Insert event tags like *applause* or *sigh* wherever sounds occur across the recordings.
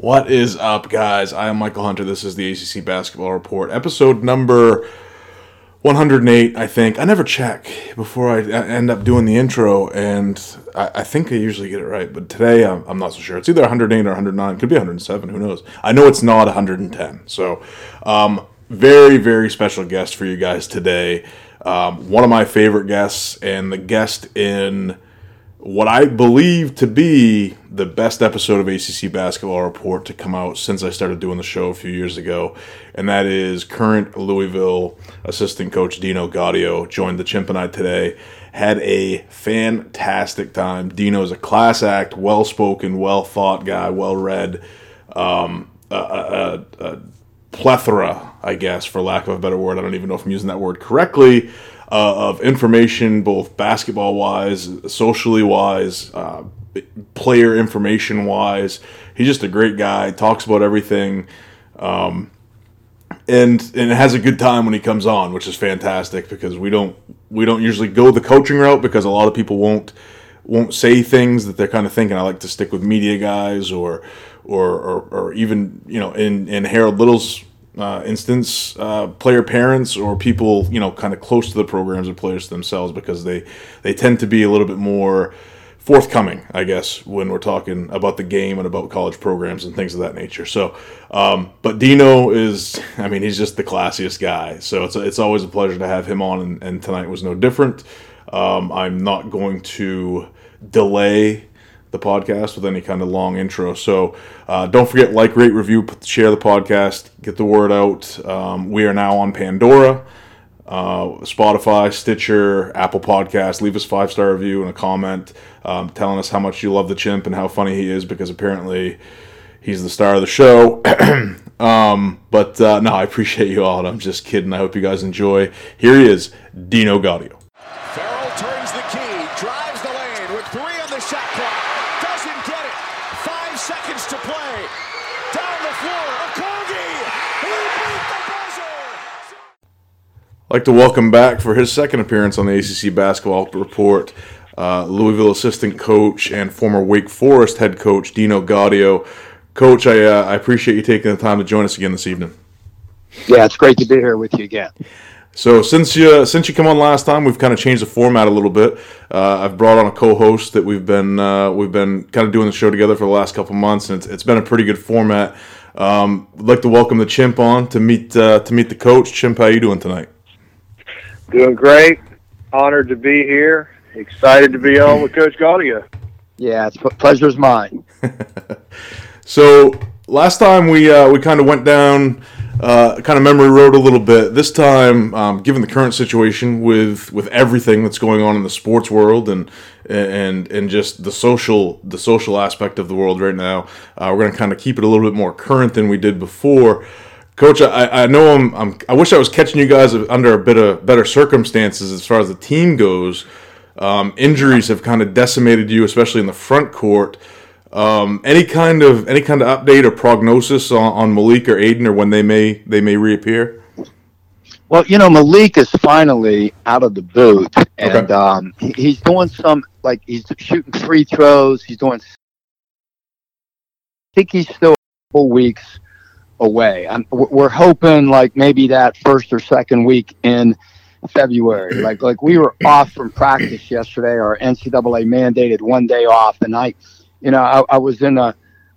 What is up, guys? I am Michael Hunter. This is the ACC Basketball Report, episode number 108, I think. I never check before I end up doing the intro, and I, I think I usually get it right, but today I'm, I'm, not so sure. It's either 108 or 109. Could be 107. Who knows? I know it's not 110. So, um, very, very special guest for you guys today. Um, one of my favorite guests, and the guest in what I believe to be the best episode of ACC Basketball Report to come out since I started doing the show a few years ago, and that is current Louisville assistant coach Dino Gaudio joined the Chimp and I today. Had a fantastic time. Dino is a class act, well spoken, well thought guy, well read, um, a, a, a plethora, I guess, for lack of a better word. I don't even know if I'm using that word correctly uh, of information, both basketball wise, socially wise, uh, player information wise. He's just a great guy. Talks about everything, um, and and has a good time when he comes on, which is fantastic because we don't we don't usually go the coaching route because a lot of people won't won't say things that they're kind of thinking. I like to stick with media guys or or or, or even you know in in Harold Little's uh, instance, uh, player parents or people you know kind of close to the programs or players themselves because they they tend to be a little bit more forthcoming, I guess, when we're talking about the game and about college programs and things of that nature. So, um, but Dino is, I mean, he's just the classiest guy. So it's it's always a pleasure to have him on, and, and tonight was no different. Um, I'm not going to delay the podcast with any kind of long intro. So uh, don't forget, like, rate, review, share the podcast, get the word out. Um, we are now on Pandora, uh, Spotify, Stitcher, Apple Podcast. Leave us five star review and a comment um, telling us how much you love the chimp and how funny he is because apparently he's the star of the show. *clears throat* um, but uh, no, I appreciate you all, and I'm just kidding. I hope you guys enjoy. Here he is, Dino Gaudio. Like to welcome back for his second appearance on the ACC Basketball Report, uh, Louisville assistant coach and former Wake Forest head coach Dino Gaudio. Coach, I, uh, I appreciate you taking the time to join us again this evening. Yeah, it's great to be here with you again. So since you since you come on last time, we've kind of changed the format a little bit. Uh, I've brought on a co-host that we've been uh, we've been kind of doing the show together for the last couple months, and it's, it's been a pretty good format. Um, I'd like to welcome the Chimp on to meet uh, to meet the coach. Chimp, how you doing tonight? Doing great. Honored to be here. Excited to be on with Coach Gaudio. Yeah, it's pleasure's mine. *laughs* so last time we uh, we kind of went down uh, kind of memory road a little bit. This time, um, given the current situation with with everything that's going on in the sports world and and and just the social the social aspect of the world right now, uh, we're going to kind of keep it a little bit more current than we did before. Coach, I, I know I'm, I'm, i wish I was catching you guys under a bit of better circumstances as far as the team goes. Um, injuries have kind of decimated you, especially in the front court. Um, any kind of any kind of update or prognosis on, on Malik or Aidan or when they may they may reappear? Well, you know, Malik is finally out of the boot, and okay. um, he's doing some like he's shooting free throws. He's doing. I think he's still a couple weeks away. I'm, we're hoping like maybe that first or second week in February. *clears throat* Like like we were off from practice yesterday. Our NCAA mandated one day off, and I, you know, I, I was in a,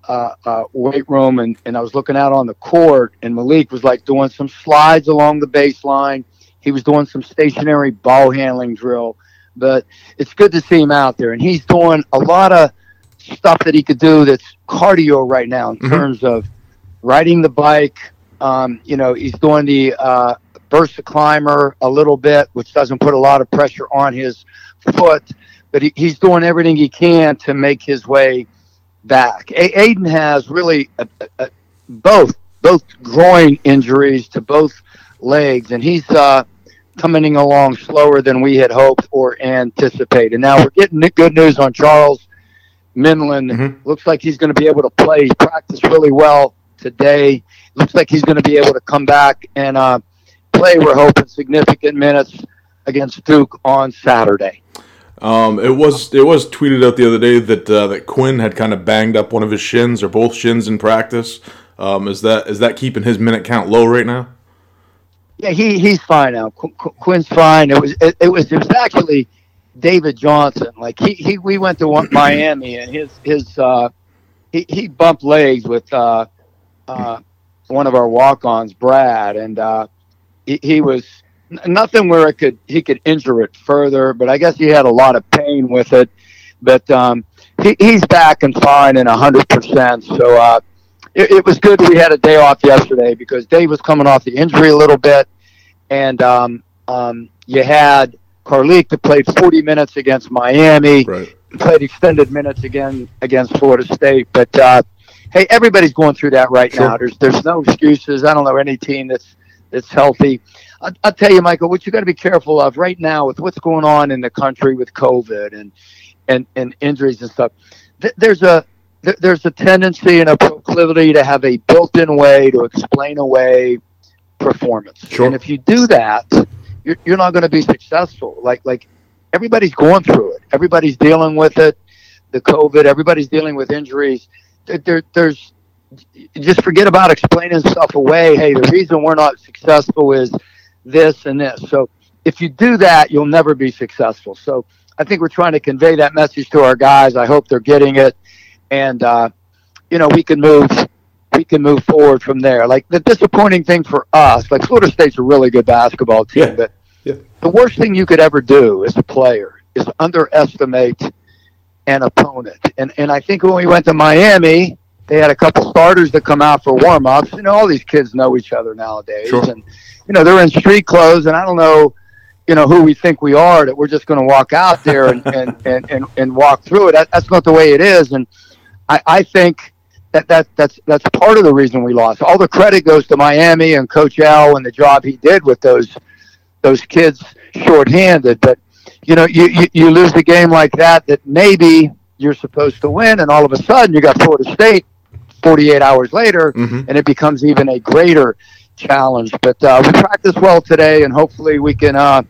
a, a weight room and, and I was looking out on the court, and Malik was like doing some slides along the baseline. He was doing some stationary ball handling drill, but it's good to see him out there, and he's doing a lot of stuff that he could do that's cardio right now in mm-hmm. terms of riding the bike. Um, you know, he's doing the uh, VersaClimber a little bit, which doesn't put a lot of pressure on his foot, but he, he's doing everything he can to make his way back. A- Aidan has really a, a, both both groin injuries to both legs, and he's uh, coming along slower than we had hoped or anticipated. Now we're getting good news on Charles Minlend. Mm-hmm. Looks like he's going to be able to play. He practiced really well today. Looks like he's going to be able to come back and uh, play. We're hoping significant minutes against Duke on Saturday. Um, it was it was tweeted out the other day that uh, that Quinn had kind of banged up one of his shins or both shins in practice. Um, is that is that keeping his minute count low right now? Yeah, he he's fine now. Qu- Qu- Quinn's fine. It was it, it was it was actually David Johnson. Like he, he we went to one, Miami and his his uh, he he bumped legs with uh, uh, one of our walk-ons, Brad, and uh, he, he was nothing where it could he could injure it further. But I guess he had a lot of pain with it. But um, he, he's back and fine and hundred percent. So. Uh, it, it, was good we had a day off yesterday because Dave was coming off the injury a little bit, and um, um, you had Carlik that played 40 minutes against Miami, right. played extended minutes again against Florida State. But uh, hey, everybody's going through that right sure. now. There's there's no excuses. I don't know any team that's that's healthy. I, I'll tell you, Michael, what you got to be careful of right now with what's going on in the country with COVID and and and injuries and stuff. Th- there's a there's a tendency and a proclivity to have a built-in way to explain away performance. Sure. And if you do that, you're, you're not going to be successful. Like like everybody's going through it. Everybody's dealing with it. The COVID. Everybody's dealing with injuries. There, there's just forget about explaining stuff away. Hey, the reason we're not successful is this and this. So if you do that, you'll never be successful. So I think we're trying to convey that message to our guys. I hope they're getting it and uh, you know we can move we can move forward from there. Like the disappointing thing for us, like Florida State's a really good basketball team, yeah. but yeah. the worst thing you could ever do as a player is underestimate an opponent. And and I think when we went to Miami, they had a couple starters that come out for warm ups. You know, all these kids know each other nowadays, sure. and you know they're in street clothes, and I don't know you know who we think we are that we're just going to walk out there and, and, *laughs* and, and, and walk through it. That, that's not the way it is. And I, I think that, that that's that's part of the reason we lost. All the credit goes to Miami and Coach L and the job he did with those those kids shorthanded. But you know, you, you, you lose a game like that that maybe you're supposed to win, and all of a sudden you got Florida State 48 hours later, mm-hmm. and it becomes even a greater challenge. But uh, we practiced well today, and hopefully we can, uh,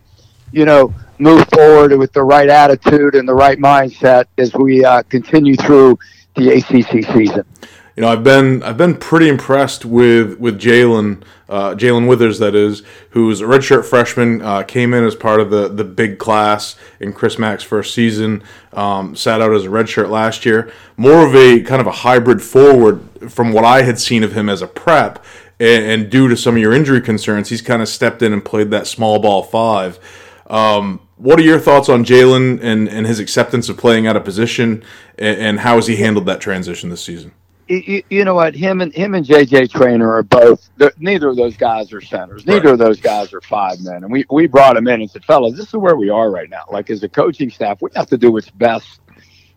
you know, move forward with the right attitude and the right mindset as we uh, continue through the ACC season. You know, I've been I've been pretty impressed with with Jalen uh, Jalen Withers, that is, who's a redshirt freshman, uh, came in as part of the the big class in Chris Mack's first season, um, sat out as a redshirt last year. More of a kind of a hybrid forward from what I had seen of him as a prep, and, and due to some of your injury concerns, he's kind of stepped in and played that small ball five. Um, what are your thoughts on Jalen and, and his acceptance of playing out of position, and, and how has he handled that transition this season? You, you, know what? Him and him and JJ Traynor are both. Neither of those guys are centers. Neither right. of those guys are five men. And we we brought him in and said, "Fellas, this is where we are right now. Like as a coaching staff, we have to do what's best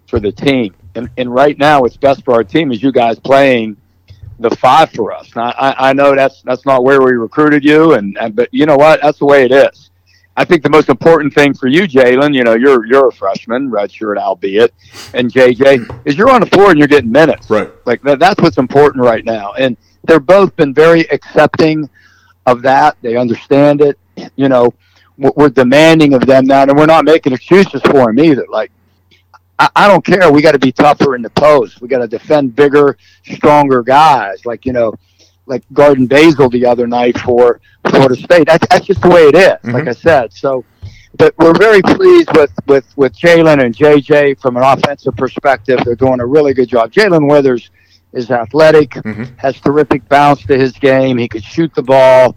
for the team. And and right now, what's best for our team is you guys playing." the five for us. Now, I, I know that's that's not where we recruited you, and, and but you know what? That's the way it is. I think the most important thing for you, Jalen, you know, you're you're a freshman, redshirt, albeit, and JJ is you're on the floor and you're getting minutes. Right. Like that, that's what's important right now. And they're both been very accepting of that. They understand it. You know, we're demanding of them now, and we're not making excuses for them either. Like, I, I don't care. We got to be tougher in the post. We got to defend bigger, stronger guys. Like you know, like Garden Basil the other night for Florida State. That's, that's just the way it is, mm-hmm. like I said. So, but we're very pleased with with with Jalen and JJ from an offensive perspective. They're doing a really good job. Jalen Withers is athletic, mm-hmm. has terrific bounce to his game. He could shoot the ball,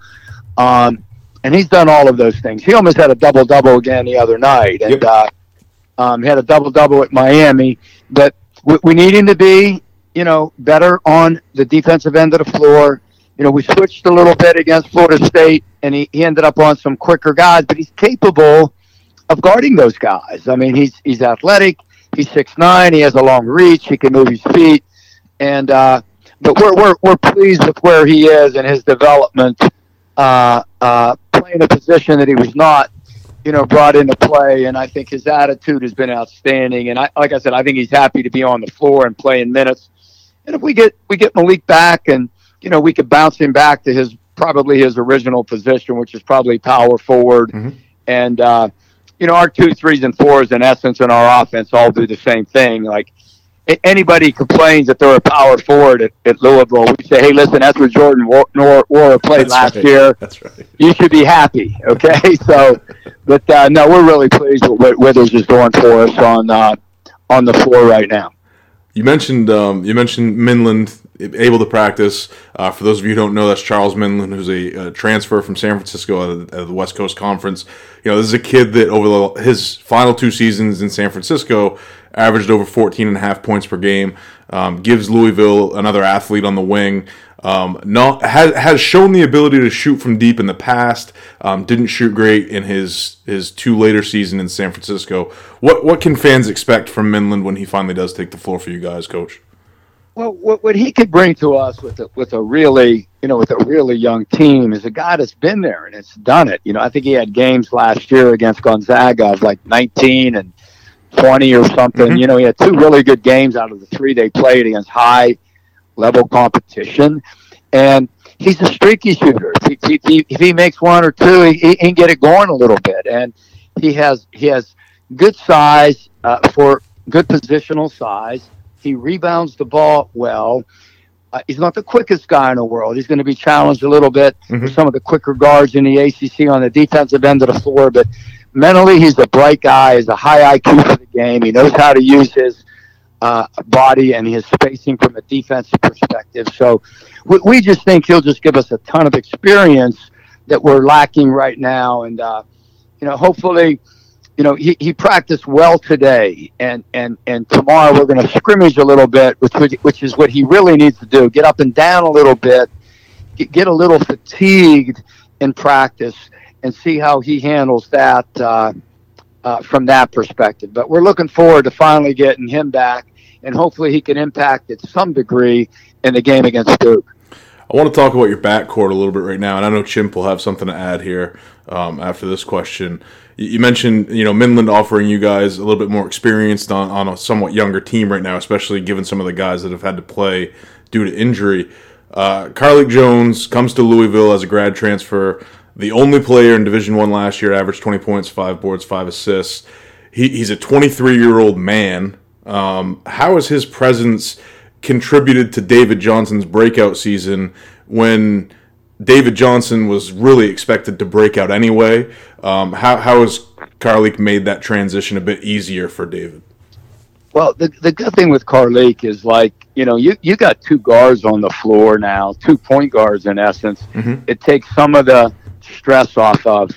um, and he's done all of those things. He almost had a double double again the other night, and yep. uh, um, he had a double double at Miami. But we, we need him to be you know, better on the defensive end of the floor. You know, we switched a little bit against Florida State, and he, he ended up on some quicker guys, but he's capable of guarding those guys. I mean, he's he's athletic. He's six nine. He has a long reach. He can move his feet, and uh, but we're we're we're pleased with where he is and his development. Uh, uh, playing a position that he was not, you know, brought into play, and I think his attitude has been outstanding. And I, like I said, I think he's happy to be on the floor and playing minutes. And if we get we get Malik back, and you know we could bounce him back to his probably his original position, which is probably power forward, mm-hmm. and uh, you know, our two, threes, and fours in essence in our offense all do the same thing. Like anybody complains that they're a power forward at, at Louisville, we say, hey, listen, that's what Jordan Nwora played That's last right. year. That's right. You should be happy, *laughs* okay? So, but uh, no, we're really pleased with what Withers is doing for us on uh, on the floor right now. You mentioned um, you mentioned Minlend able to practice. Uh, for those of you who don't know, that's Charles Minlend, who's a, a transfer from San Francisco of the West Coast Conference. You know, this is a kid that over the, his final two seasons in San Francisco averaged over 14 and a half points per game. Um, gives Louisville another athlete on the wing. Um, not has, has shown the ability to shoot from deep in the past. Um, didn't shoot great in his his two later season in San Francisco. What what can fans expect from Minlend when he finally does take the floor for you guys, Coach? Well, what, what he could bring to us with a, with a really, you know, with a really young team is a guy that's been there and it's done it. You know, I think he had games last year against Gonzaga of like 19 and 20 or something. Mhm. You know, he had two really good games out of the three they played against high level competition. And he's a streaky shooter. If he, if he, if he makes one or two, he, he can get it going a little bit. And he has he has good size uh, for good positional size. He rebounds the ball well. Uh, he's not the quickest guy in the world. He's going to be challenged a little bit with Mhm. some of the quicker guards in the ACC on the defensive end of the floor. But mentally, he's a bright guy. He's a high IQ for the game. He knows how to use his uh, body and his spacing from a defensive perspective. So we, we just think he'll just give us a ton of experience that we're lacking right now. And, uh, you know, hopefully, you know, he, he practiced well today, and, and, and tomorrow we're going to scrimmage a little bit, which, which is what he really needs to do. Get up and down a little bit, get, get a little fatigued in practice, and see how he handles that uh, uh, from that perspective. But we're looking forward to finally getting him back, and hopefully he can impact at some degree in the game against Duke. I want to talk about your backcourt a little bit right now, and I know Chimp will have something to add here um, after this question. You mentioned, you know, Minlend offering you guys a little bit more experienced on, on a somewhat younger team right now, especially given some of the guys that have had to play due to injury. Uh, Jones comes to Louisville as a grad transfer, the only player in Division One last year, averaged 20 points, five boards, five assists. He, he's a 23 year old man. Um, how has his presence contributed to David Johnson's breakout season when David Johnson was really expected to break out anyway? Um, how, how has Carlik made that transition a bit easier for David? Well, the, the good thing with Carlik is like, you know, you, you got two guards on the floor now, two point guards in essence. Mhm. It takes some of the stress off of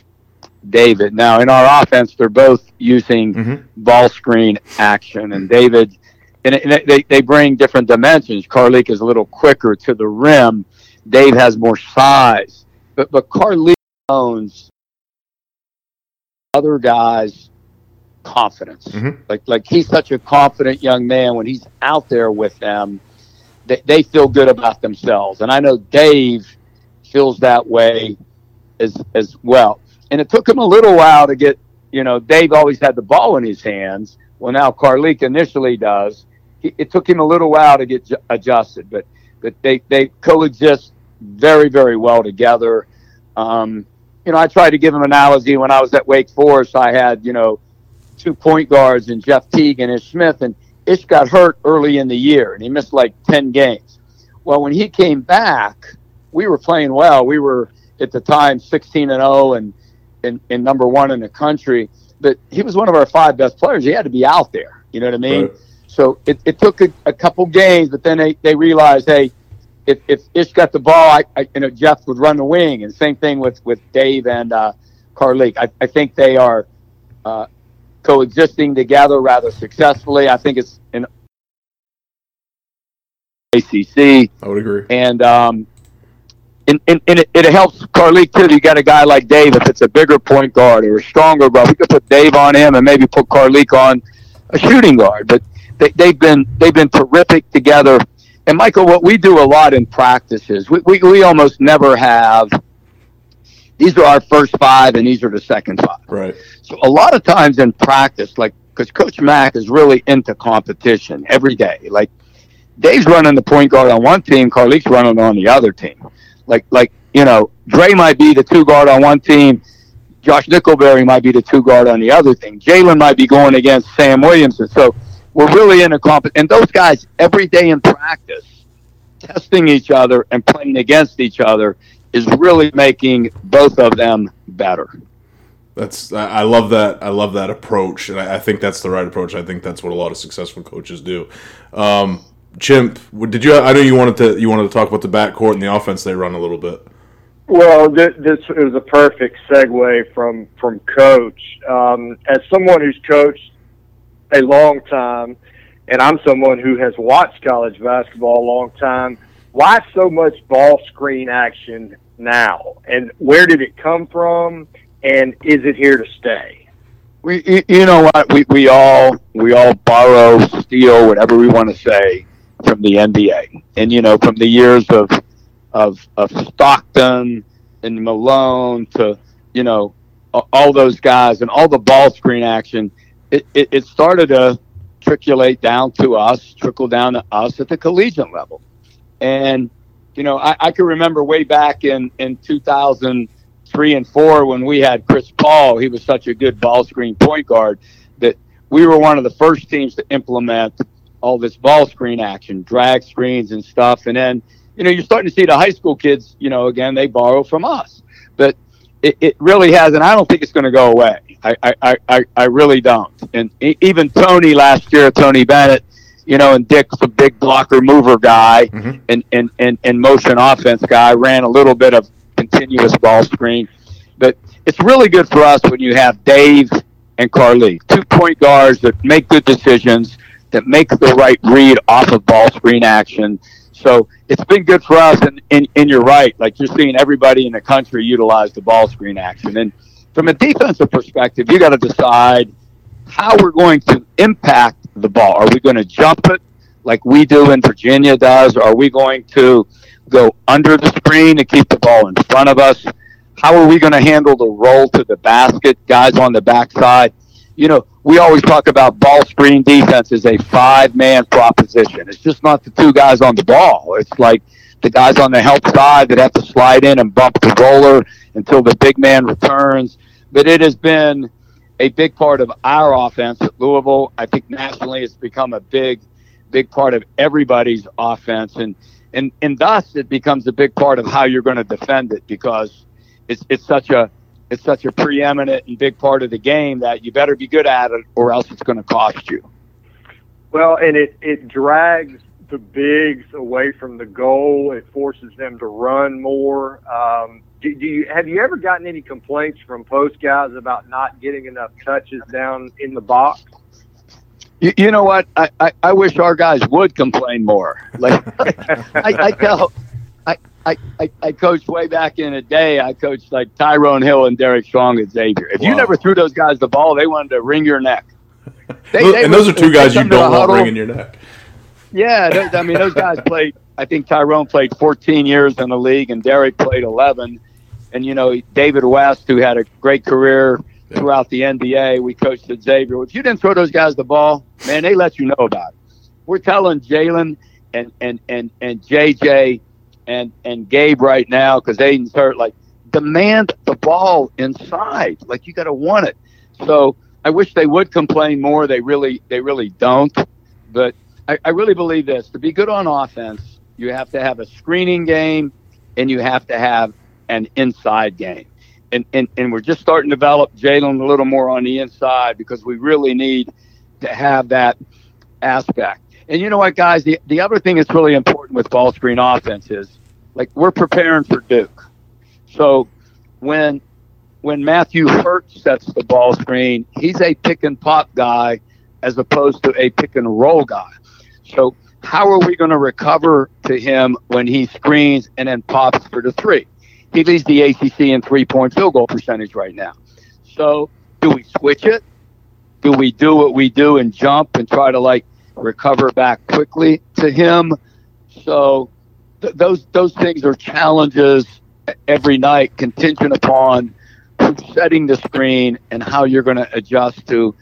David. Now, in our offense, they're both using Mhm. ball screen action, and David, and, it- and it- they, they bring different dimensions. Carlik is a little quicker to the rim. Dave has more size, but but Carlik owns other guys' confidence. Mhm. Like like he's such a confident young man when he's out there with them, they, they feel good about themselves. And I know Dave feels that way as as well. And it took him a little while to get, you know, Dave always had the ball in his hands. Well, now Carlik initially does. He, it took him a little while to get ju- adjusted, but but they they coexist very very well together. Um, you know, I tried to give him an analogy when I was at Wake Forest. I had you know two point guards and Jeff Teague and Ish Smith, and Ish got hurt early in the year and he missed like ten games. Well, when he came back, we were playing well. We were at the time 16 and 0 and and, and number one in the country. But he was one of our five best players. He had to be out there. You know what I mean? Right. So it, it took a, a couple games, but then they, they realized, hey, if, if Ish got the ball, I, I you know Jeff would run the wing, and same thing with with Dave and uh, Carlik. I, I think they are uh, coexisting together rather successfully. I think it's an ACC, I would agree. and um, and, and, and it, it helps Carlik too. You got a guy like Dave. If it's a bigger point guard or a stronger guard, we could put Dave on him and maybe put Carlik on a shooting guard. But they, they've been they've been terrific together. And Michael, what we do a lot in practices, we, we, we almost never have. These are our first five, and these are the second five. Right. So a lot of times in practice, like because Coach Mack is really into competition every day. Like Dave's running the point guard on one team, Carlik's running on the other team. Like like you know, Dre might be the two guard on one team, Josh Nickelberry might be the two guard on the other thing. Jalen might be going against Sam Williamson. So we're really in a comp. And those guys every day in practice, testing each other and playing against each other is really making both of them better. That's I love that I love that approach, and I, think that's the right approach. I think that's what a lot of successful coaches do. Um, Chimp, did you? I know you wanted to you wanted to talk about the backcourt and the offense they run a little bit. Well, this, this was a perfect segue from from coach. Um, as someone who's coached a long time, and I'm someone who has watched college basketball a long time. Why so much ball screen action now, and where did it come from? and is it here to stay? We, you know what, we, we all we all borrow, steal, whatever we want to say, from the NBA, and you know, from the years of of of Stockton and Malone to you know all those guys and all the ball screen action. It, it, it started to triculate down to us, trickle down to us at the collegiate level, and you know, I, I can remember way back in in 2000- three and four when we had Chris Paul. He was such a good ball screen point guard that we were one of the first teams to implement all this ball screen action, drag screens and stuff. And then, you know, you're starting to see the high school kids, you know, again, they borrow from us. But it, it really has, and I don't think it's going to go away. I, I, I, I really don't. And even Tony last year, Tony Bennett, you know, and Dick's a big blocker mover guy mm-hmm. and, and, and, and motion offense guy, ran a little bit of continuous ball screen. But it's really good for us when you have Dave and Carly, two point guards that make good decisions, that make the right read off of ball screen action. So it's been good for us. And, and, and you're right. Like you're seeing everybody in the country utilize the ball screen action. And from a defensive perspective, you got to decide how we're going to impact the ball. Are we going to jump it like we do in Virginia does? Are we going to go under the screen to keep the ball in front of us? How are we going to handle the roll to the basket, guys on the backside? You know, we always talk about ball screen defense as a five man proposition. It's just not the two guys on the ball. It's like the guys on the help side that have to slide in and bump the roller until the big man returns. But it has been a big part of our offense at Louisville. I think nationally it's become a big, big part of everybody's offense. And and and thus it becomes a big part of how you're going to defend it because it's it's such a it's such a preeminent and big part of the game that you better be good at it or else it's going to cost you. Well, and it it drags the bigs away from the goal. It forces them to run more. Um, do, do you have you ever gotten any complaints from post guys about not getting enough touches down in the box? You, you know what? I, I, I, wish our guys would complain more. Like *laughs* I, I tell, I, I, I coached way back in the day. I coached like Tyrone Hill and Derek Strong at Xavier. If wow. you never threw those guys the ball, they wanted to wring your neck. *laughs* They, they and those are two guys you don't want wringing your neck. Yeah, those, I mean those guys played. I think Tyrone played 14 years in the league, and Derek played 11. And you know David West, who had a great career throughout the NBA. We coached at Xavier. If you didn't throw those guys the ball, man, they let you know about it. We're telling Jalen and and and and JJ and and Gabe right now because Aidan's hurt. Like demand the ball inside. Like you got to want it. So I wish they would complain more. They really they really don't. But I, I really believe this: to be good on offense, you have to have a screening game, and you have to have an inside game and, and, and we're just starting to develop Jalen a little more on the inside because we really need to have that aspect. And you know what, guys? The, the other thing that's really important with ball screen offense is like we're preparing for Duke. So when when Matthew Hurt sets the ball screen, he's a pick and pop guy as opposed to a pick and roll guy. So how are we going to recover to him when he screens and then pops for the three? he leads the ACC in three point field goal percentage right now. So, do we switch it? Do we do what we do and jump and try to like recover back quickly to him? So, th- those those things are challenges every night, contingent upon setting the screen and how you're going to adjust to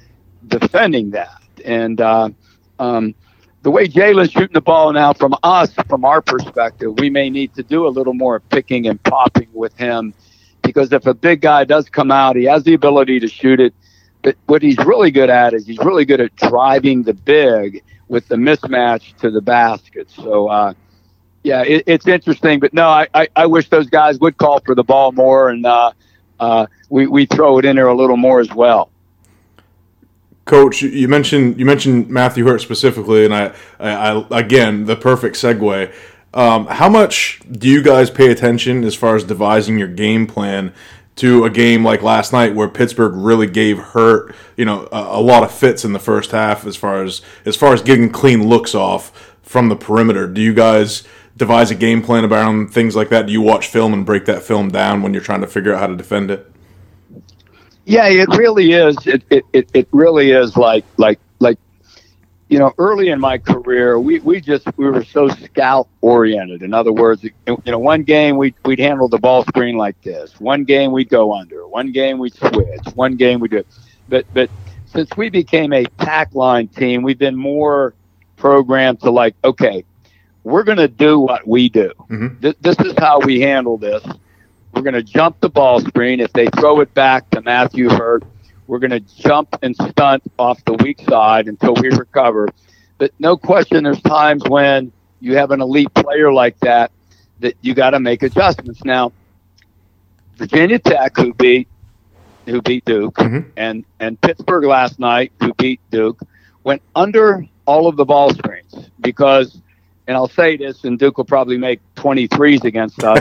defending that. And uh, um, the way Jalen's shooting the ball now from us, from our perspective, we may need to do a little more picking and popping with him because if a big guy does come out, he has the ability to shoot it. But what he's really good at is he's really good at driving the big with the mismatch to the basket. So, uh, yeah, it, it's interesting. But no, I, I, I, wish those guys would call for the ball more and uh, uh, we, we throw it in there a little more as well. Coach, you mentioned you mentioned Matthew Hurt specifically, and I, I, I again the perfect segue. Um, how much do you guys pay attention as far as devising your game plan to a game like last night where Pittsburgh really gave Hurt, you know, a, a, lot of fits in the first half as far as as far as getting clean looks off from the perimeter. Do you guys devise a game plan around things like that? Do you watch film and break that film down when you're trying to figure out how to defend it? Yeah, it really is. It it, it, it really is like like like you know, early in my career, we, we just we were so scout oriented. In other words, you know, one game we we'd handle the ball screen like this. One game we'd go under. One game we'd switch. One game we'd do. But but since we became a pack line team, we've been more programmed to like, okay, we're going to do what we do. Mm-hmm. This, this is how we handle this. We're going to jump the ball screen. If they throw it back to Matthew Hurt, we're going to jump and stunt off the weak side until we recover. But no question, there's times when you have an elite player like that that you got to make adjustments. Now, Virginia Tech, who beat who beat Duke, mm-hmm. and and Pittsburgh last night, who beat Duke, went under all of the ball screens because, and I'll say this, and Duke will probably make 23s against us.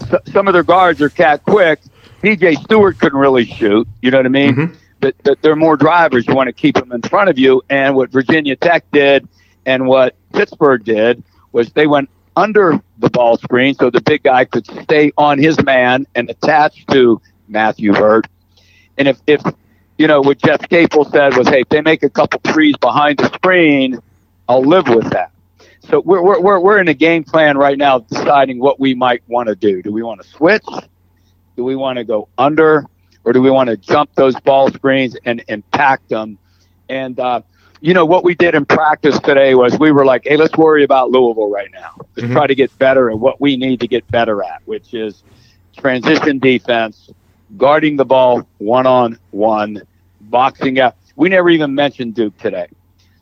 *laughs* so, some of their guards are cat quick, DJ Steward couldn't really shoot. You know what I mean? Mm-hmm. But, but there are more drivers. You want to keep them in front of you. And what Virginia Tech did and what Pittsburgh did was they went under the ball screen so the big guy could stay on his man and attach to Matthew Hurt. And if, if you know, what Jeff Capel said was, hey, if they make a couple threes behind the screen, I'll live with that. So we're, we're, we're in a game plan right now deciding what we might want to do. Do we want to switch? Do we want to go under or do we want to jump those ball screens and impact them? And, uh, you know, what we did in practice today was we were like, hey, let's worry about Louisville right now. Let's mm-hmm. try to get better at what we need to get better at, which is transition defense, guarding the ball one on one, boxing out. We never even mentioned Duke today.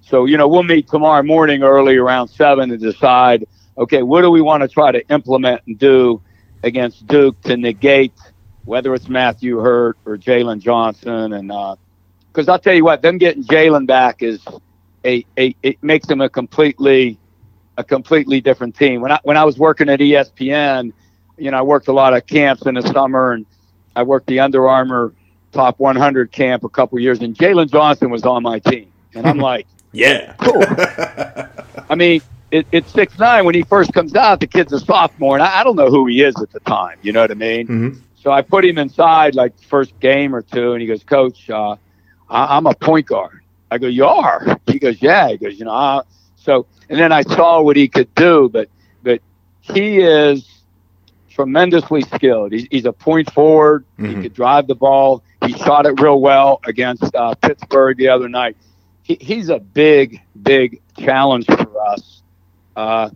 So, you know, we'll meet tomorrow morning early around seven to decide, okay, what do we want to try to implement and do against Duke to negate whether it's Matthew Hurt or Jalen Johnson. And because uh, I'll tell you what, them getting Jalen back is a, a it makes them a completely a completely different team. When I when I was working at ESPN, you know, I worked a lot of camps in the summer, and I worked the Under Armour Top 100 camp a couple years, and Jalen Johnson was on my team, and I'm *laughs* like, yeah, cool. *laughs* I mean, it, it's six nine when he first comes out. The kid's a sophomore, and I, I, don't know who he is at the time. You know what I mean? Mm-hmm. So I put him inside like first game or two, and he goes, "Coach, uh, I, am a point guard." I go, "You are?" *laughs* He goes, "Yeah." He goes, "You know." Uh, so and then I saw what he could do, but but he is tremendously skilled. He's, he's a point forward. Mm-hmm. He could drive the ball. He shot it real well against uh, Pittsburgh the other night. He, he's a big, big challenge for us uh,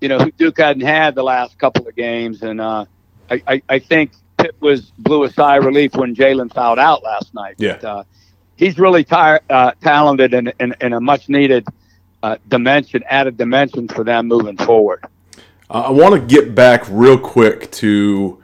you know, Duke hadn't had the last couple of games, and uh, I, I, I, think Pitt was blew a sigh of relief when Jalen fouled out last night. Yeah. But, uh, he's really tar- uh, talented and, and, and, a much needed uh, dimension, added dimension for them moving forward. I want to get back real quick to.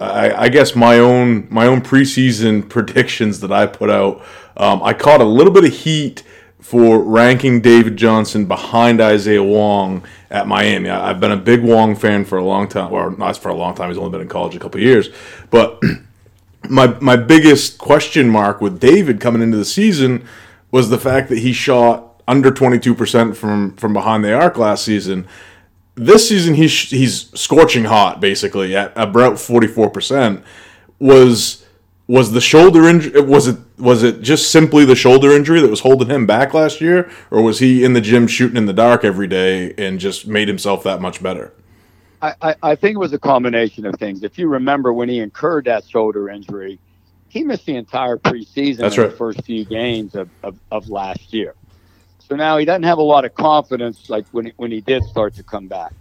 I, I, guess my own my own preseason *laughs* predictions that I put out. Um, I caught a little bit of heat for ranking David Johnson behind Isaiah Wong at Miami. I've been a big Wong fan for a long time. Well, not for a long time. He's only been in college a couple years. But *clears throat* my my biggest question mark with David coming into the season was the fact that he shot under 22% from from behind the arc last season. This season he's he's scorching hot basically at about 44%. Was was the shoulder injury was it was it just simply the shoulder injury that was holding him back last year? Or was he in the gym shooting in the dark every day and just made himself that much better? I, I think it was a combination of things. If you remember when he incurred that shoulder injury he missed the entire preseason That's right. the first few games of, of, of last year. So now he doesn't have a lot of confidence like when he, when he did start to come back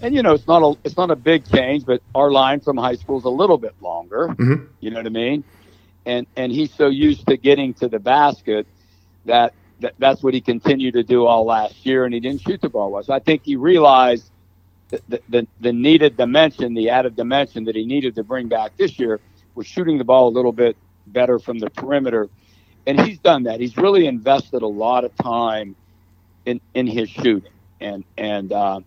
and you know it's not a it's not a big change, but our line from high school is a little bit longer. Mhm. You know what I mean? And and he's so used to getting to the basket that, that that's what he continued to do all last year, and he didn't shoot the ball well. So I think he realized the, the, the, the needed dimension, the added dimension that he needed to bring back this year was shooting the ball a little bit better from the perimeter. And he's done that. He's really invested a lot of time in, in his shooting. And, and uh,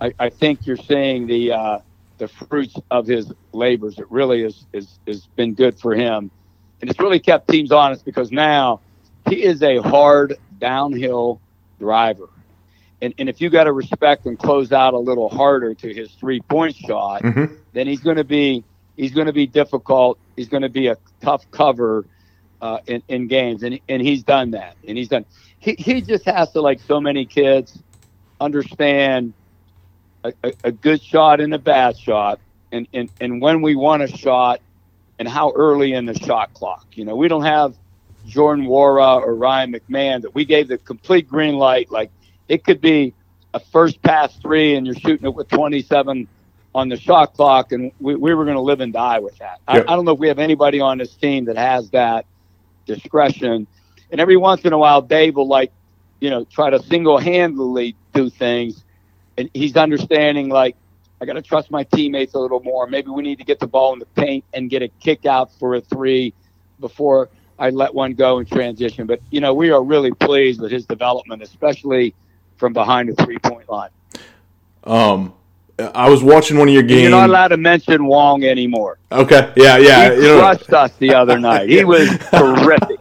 I, I think you're seeing the, uh, the fruits of his labors. It really is, is, has been good for him. And it's really kept teams honest because now he is a hard downhill driver and, and if you got to respect and close out a little harder to his three point shot, Mhm. then he's going to be he's going to be difficult. He's going to be a tough cover uh, in, in games, and and he's done that, and he's done. He he just has to like so many kids understand a, a good shot and a bad shot, and, and and when we want a shot, and how early in the shot clock. You know, we don't have Jordan Nwora or Ryan McMahon that we gave the complete green light. Like it could be a first pass three and you're shooting it with 27 on the shot clock, and we, we were going to live and die with that. I, I don't know if we have anybody on this team that has that discretion. And every once in a while, Dave will like, you know, try to single handedly do things, and he's understanding like. I got to trust my teammates a little more. Maybe we need to get the ball in the paint and get a kick out for a three before I let one go in transition. But, you know, we are really pleased with his development, especially from behind the three point line. Um, I was watching one of your games. You're not allowed to mention Wong anymore. okay, yeah, yeah. he You know, crushed us the other night. He was *laughs* terrific.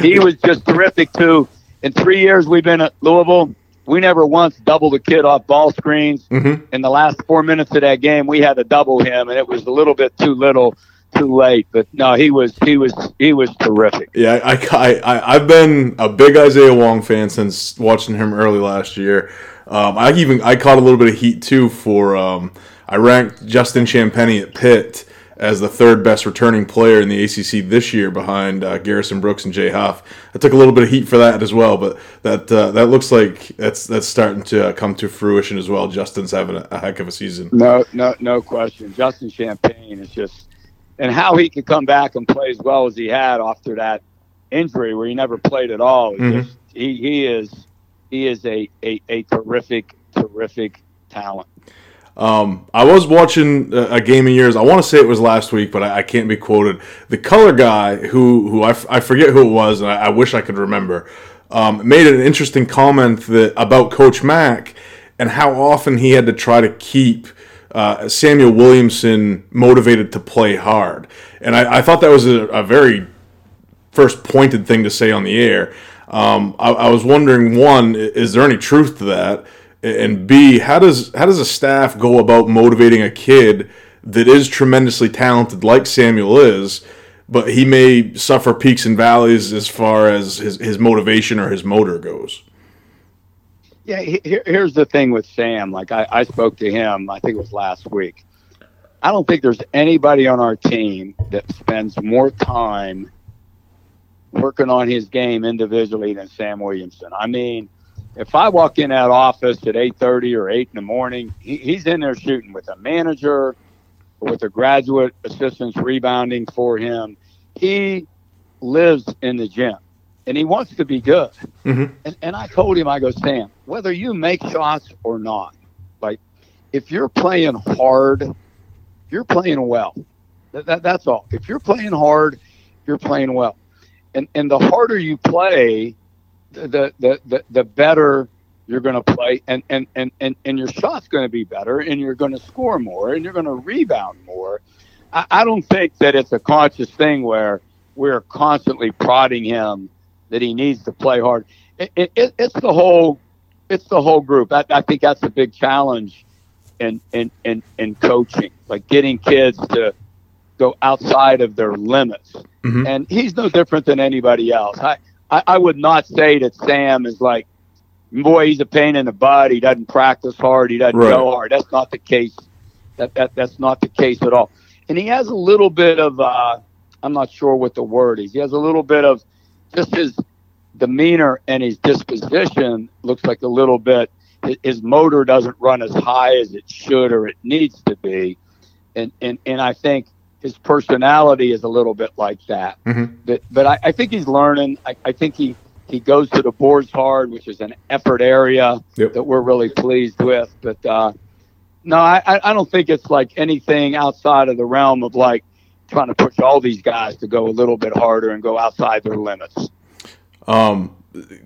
He was just terrific too. In three years we've been at Louisville, we never once doubled a kid off ball screens. Mhm. In the last four minutes of that game, we had to double him, and it was a little bit too little, too late. But no, he was he was he was terrific. Yeah, I, I, I, I've been a big Isaiah Wong fan since watching him early last year. Um, I even I caught a little bit of heat too for um, I ranked Justin Champagnie at Pitt as the third best returning player in the ACC this year behind uh, Garrison Brooks and Jay Huff. I took a little bit of heat for that as well, but that uh, that looks like that's that's starting to uh, come to fruition as well. Justin's having a, a heck of a season. No, no, no question. Justin Champagnie is just, and how he could come back and play as well as he had after that injury where he never played at all. Mhm. just- he he is he is a, a a terrific terrific talent. Um, I was watching a, game of yours. I want to say it was last week, but I, I can't be quoted. The color guy, who who I, f- I forget who it was, and I, I wish I could remember, um, made an interesting comment that about Coach Mack and how often he had to try to keep uh, Samuell Williamson motivated to play hard. And I, I thought that was a, a very first pointed thing to say on the air. Um, I was wondering, one, is there any truth to that? And B, how does how does a staff go about motivating a kid that is tremendously talented, like Samuell is, but he may suffer peaks and valleys as far as his, his motivation or his motor goes? Yeah, he- here, here's the thing with Sam. Like I, I spoke to him, I think it was last week. I don't think there's anybody on our team that spends more time working on his game individually than Sam Williamson. I mean, if I walk in that office at 8:30 or 8 in the morning, he, he's in there shooting with a manager or with a graduate assistants rebounding for him. He lives in the gym and he wants to be good. Mhm. And, and I told him, I go, Sam, whether you make shots or not, like if you're playing hard, you're playing well. That, that, that's all. If you're playing hard, you're playing well. And and the harder you play, the the the, the better you're going to play, and and and and and your shot's going to be better, and you're going to score more, and you're going to rebound more. I, I don't think that it's a conscious thing where we're constantly prodding him that he needs to play hard. It, it, it, it's the whole, it's the whole group. I, I think that's a big challenge in, in in in coaching, like getting kids to go outside of their limits. Mhm. And he's no different than anybody else. I, I I would not say that Sam is like, boy, he's a pain in the butt. He doesn't practice hard. He doesn't Right. go hard. That's not the case. That that that's not the case at all. And he has a little bit of uh, I'm not sure what the word is. He has a little bit of just his demeanor and his disposition looks like a little bit. his motor doesn't run as high as it should or it needs to be, and and and I think his personality is a little bit like that. Mm-hmm. But but I, I think he's learning. I, I think he he goes to the boards hard, which is an effort area Yep. that we're really pleased with. But uh, no, I I don't think it's like anything outside of the realm of like trying to push all these guys to go a little bit harder and go outside their limits. Um,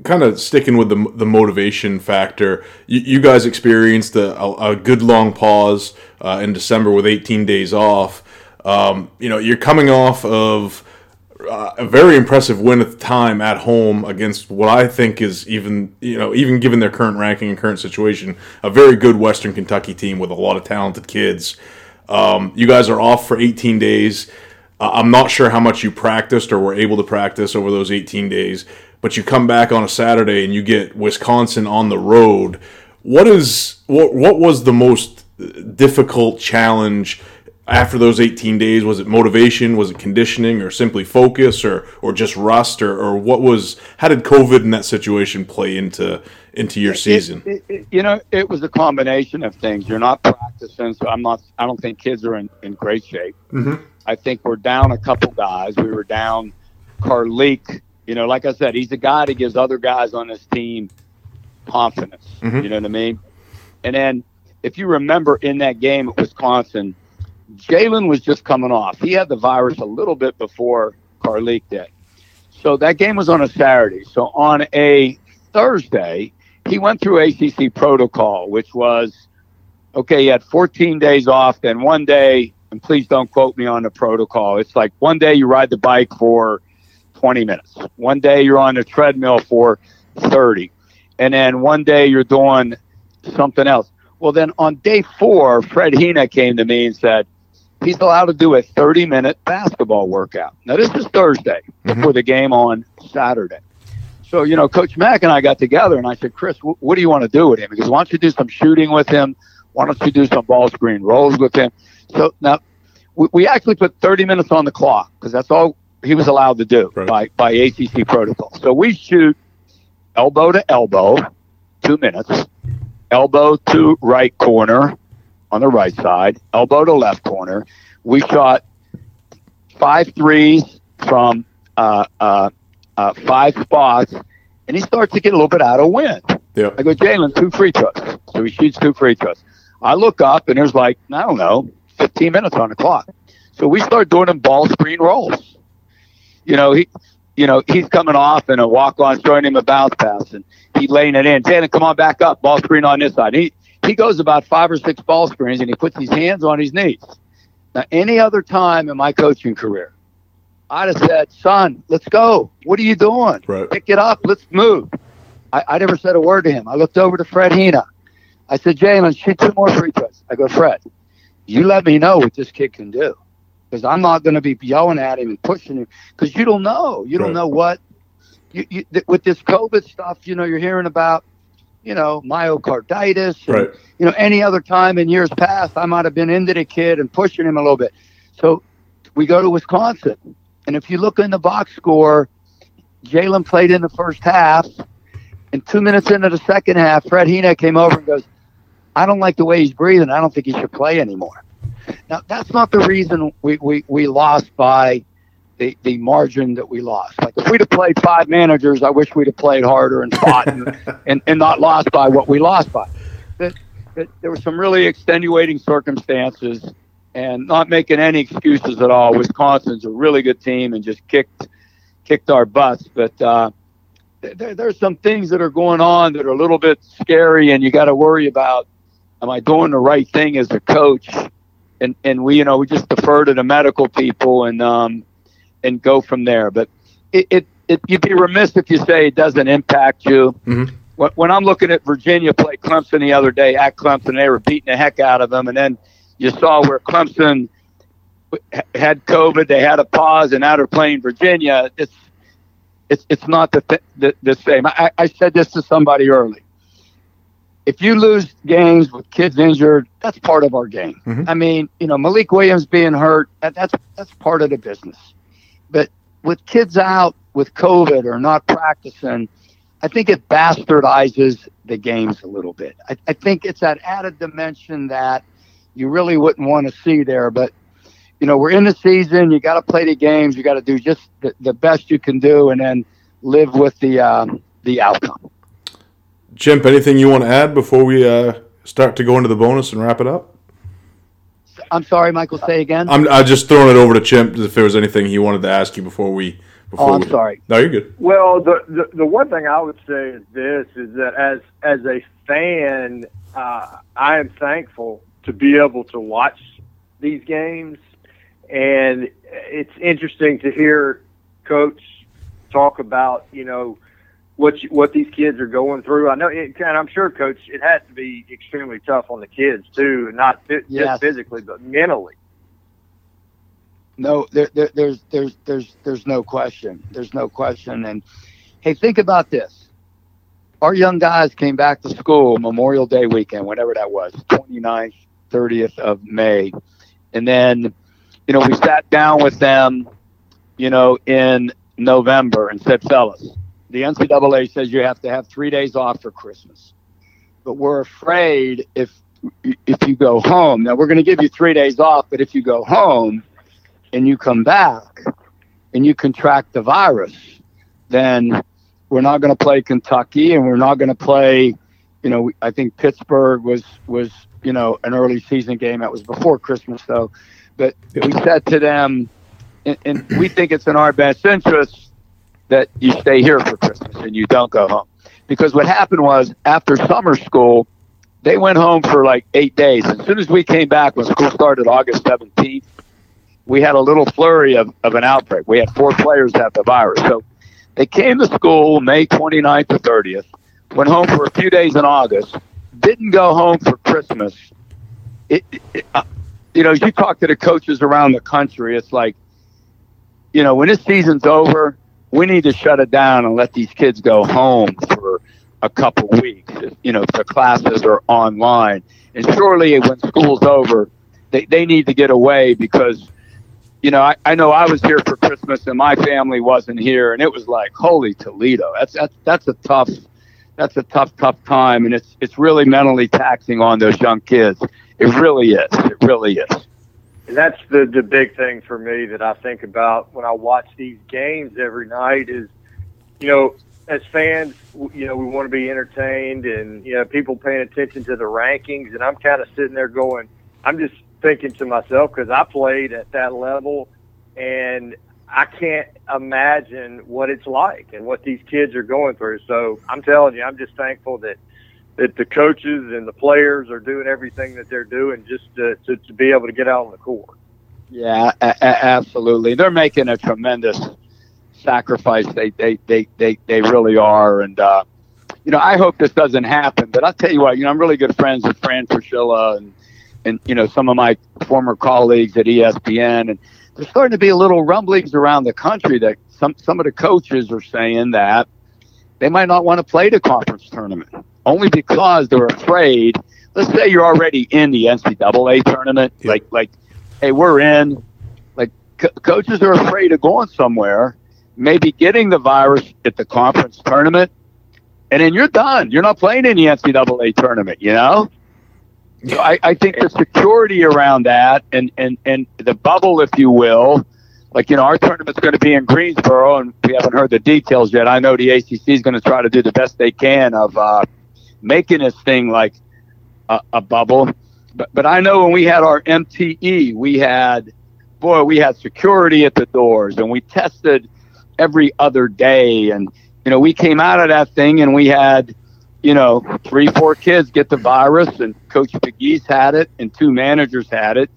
kind of sticking with the the motivation factor. You, you guys experienced a, a, a good long pause uh, in December with 18 days off. Um, you know, you're coming off of uh, a very impressive win at the time at home against what I think is even you know even given their current ranking and current situation, a very good Western Kentucky team with a lot of talented kids. Um, you guys are off for 18 days. Uh, I'm not sure how much you practiced or were able to practice over those 18 days, but you come back on a Saturday and you get Wisconsin on the road. What is what what was the most difficult challenge after those 18 days? Was it motivation? Was it conditioning, or simply focus, or or just rust, or, or what was? How did COVID in that situation play into into your season? It, it, you know, it was a combination of things. You're not practicing, so I'm not. I don't think kids are in, in great shape. Mhm. I think we're down a couple guys. We were down Carlik. You know, like I said, he's a guy that gives other guys on his team confidence. Mhm. You know what I mean? And then, if you remember in that game at Wisconsin, Jalen was just coming off. He had the virus a little bit before Carlik did. So that game was on a Saturday. So on a Thursday, he went through ACC protocol, which was okay. He had 14 days off, then one day, and please don't quote me on the protocol. It's like one day you ride the bike for 20 minutes, one day you're on the treadmill for 30, and then one day you're doing something else. Well, then on day four, Fred Hina came to me and said he's allowed to do a 30 minute basketball workout. Now, this is Thursday mm-hmm. before the game on Saturday. So, you know, Coach Mack and I got together and I said, Chris, wh- what do you want to do with him? Because why don't you do some shooting with him? Why don't you do some ball screen rolls with him? So now we, we actually put 30 minutes on the clock because that's all he was allowed to do Right. by, by ACC protocol. So we shoot elbow to elbow, two minutes, elbow to right corner on the right side, elbow to left corner. We shot five threes from uh, uh, uh, five spots, and he starts to get a little bit out of wind. Yeah. I go, Jalen, two free throws. So he shoots two free throws. I look up, and there's like, I don't know, 15 minutes on the clock. So we start doing them ball screen rolls. You know, he, you know, he's coming off and a walk on throwing him a bounce pass, and he laying it in. Jalen, come on back up. Ball screen on this side. He he goes about five or six ball screens, and he puts his hands on his knees. Now, any other time in my coaching career, I'd have said, "Son, let's go. What are you doing? Right. Pick it up. Let's move." I, I never said a word to him. I looked over to Fred Hina. I said, Jalen, shoot two more free throws. I go, Fred, you let me know what this kid can do. Because I'm not going to be yelling at him and pushing him. Because you don't know. You don't Right. know what. You, you, th- with this COVID stuff, you know, you're hearing about, you know, myocarditis. And, Right. You know, any other time in years past, I might have been into the kid and pushing him a little bit. So we go to Wisconsin. And if you look in the box score, Jalen played in the first half. And two minutes into the second half, Fred Hina came over and goes, I don't like the way he's breathing. I don't think he should play anymore. Now, that's not the reason we, we, we lost by the, the margin that we lost. Like, if we'd have played five managers, I wish we'd have played harder and fought and, *laughs* and, and not lost by what we lost by. There were some really extenuating circumstances and not making any excuses at all. Wisconsin's a really good team and just kicked kicked our butts. But uh, there, there's some things that are going on that are a little bit scary, and you got to worry about: Am I doing the right thing as a coach? And and we, you know, we just defer to the medical people and um, and go from there. But it, it, it you'd be remiss if you say it doesn't impact you. Mhm. When, when I'm looking at Virginia play Clemson the other day at Clemson, they were beating the heck out of them, and then you saw where Clemson had COVID, they had a pause, and now they're playing Virginia. It's it's it's not the th- the, the same. I, I said this to somebody early. If you lose games with kids injured, that's part of our game. Mhm. I mean, you know, Malik Williams being hurt, that, that's that's part of the business. But with kids out with COVID or not practicing, I think it bastardizes the games a little bit. I, I think it's that added dimension that you really wouldn't want to see there. But you know, we're in the season. You got to play the games. You got to do just the, the, best you can do, and then live with the um, the outcome. Chimp, anything you want to add before we uh, start to go into the bonus and wrap it up? I'm sorry, Michael. Say again. I'm, I'm just throwing it over to Chimp if there was anything he wanted to ask you before we. Before oh, I'm we... sorry. No, you're good. Well, the, the the one thing I would say is this: is that as as a fan, uh, I am thankful to be able to watch these games, and it's interesting to hear Coach talk about you know what you, what these kids are going through. I know, it, and I'm sure, Coach, it has to be extremely tough on the kids too, not yes. just physically, but mentally. No, there, there, there's there's there's there's no question. There's no question. And hey, think about this. Our young guys came back to school Memorial Day weekend, whatever that was, 29th, 30th of May, and then, you know, we sat down with them, you know, in November and said, fellas the NCAA says you have to have three days off for Christmas. But we're afraid if if you go home, now we're going to give you three days off, but if you go home and you come back and you contract the virus, then we're not going to play Kentucky and we're not going to play. You know, I think Pittsburgh was was you know an early season game that was before Christmas though, but we said to them, and, and we think it's in our best interest that you stay here for Christmas and you don't go home. Because what happened was after summer school, they went home for like eight days. As soon as we came back, when school started August 17th, we had a little flurry of, of an outbreak. We had four players have the virus. So they came to school May 29th to 30th, went home for a few days in August, didn't go home for Christmas. It, it, uh, you know, you talk to the coaches around the country, it's like, you know, when this season's over, we need to shut it down and let these kids go home for a couple weeks. You know, the classes are online, and surely when school's over, they they need to get away because. You know, I, I know I was here for Christmas and my family wasn't here, and it was like, holy Toledo. That's that's that's a tough, that's a tough, tough time, and it's it's really mentally taxing on those young kids. It really is. It really is and that's the the big thing for me that I think about when I watch these games every night is, you know, as fans, you know, we want to be entertained and you know people paying attention to the rankings, and I'm kind of sitting there going, I'm just thinking to myself because I played at that level, and I can't imagine what it's like and what these kids are going through. So I'm telling you, I'm just thankful that that the coaches and the players are doing everything that they're doing just to, to, to be able to get out on the court. Yeah, a- a- absolutely. They're making a tremendous sacrifice. They they they they, they really are. And uh, you know, I hope this doesn't happen. But I'll tell you what, you know, I'm really good friends with Fran Fraschilla and and you know some of my former colleagues at ESPN, and there's starting to be a little rumblings around the country that some some of the coaches are saying that they might not want to play the conference tournament only because they're afraid. Let's say you're already in the NCAA tournament, yeah. like like, hey, we're in. Like co- coaches are afraid of going somewhere, maybe getting the virus at the conference tournament, and then you're done. You're not playing in the NCAA tournament. You know. So I, I think the security around that and, and, and the bubble, if you will, like you know our tournament's going to be in Greensboro, and we haven't heard the details yet. I know the ACC is going to try to do the best they can of uh, making this thing like a, a bubble. But, but I know when we had our MTE, we had, boy, we had security at the doors and we tested every other day. And, you know, we came out of that thing and we had, you know, three, four kids get the virus and Coach McGee's had it and two managers had it.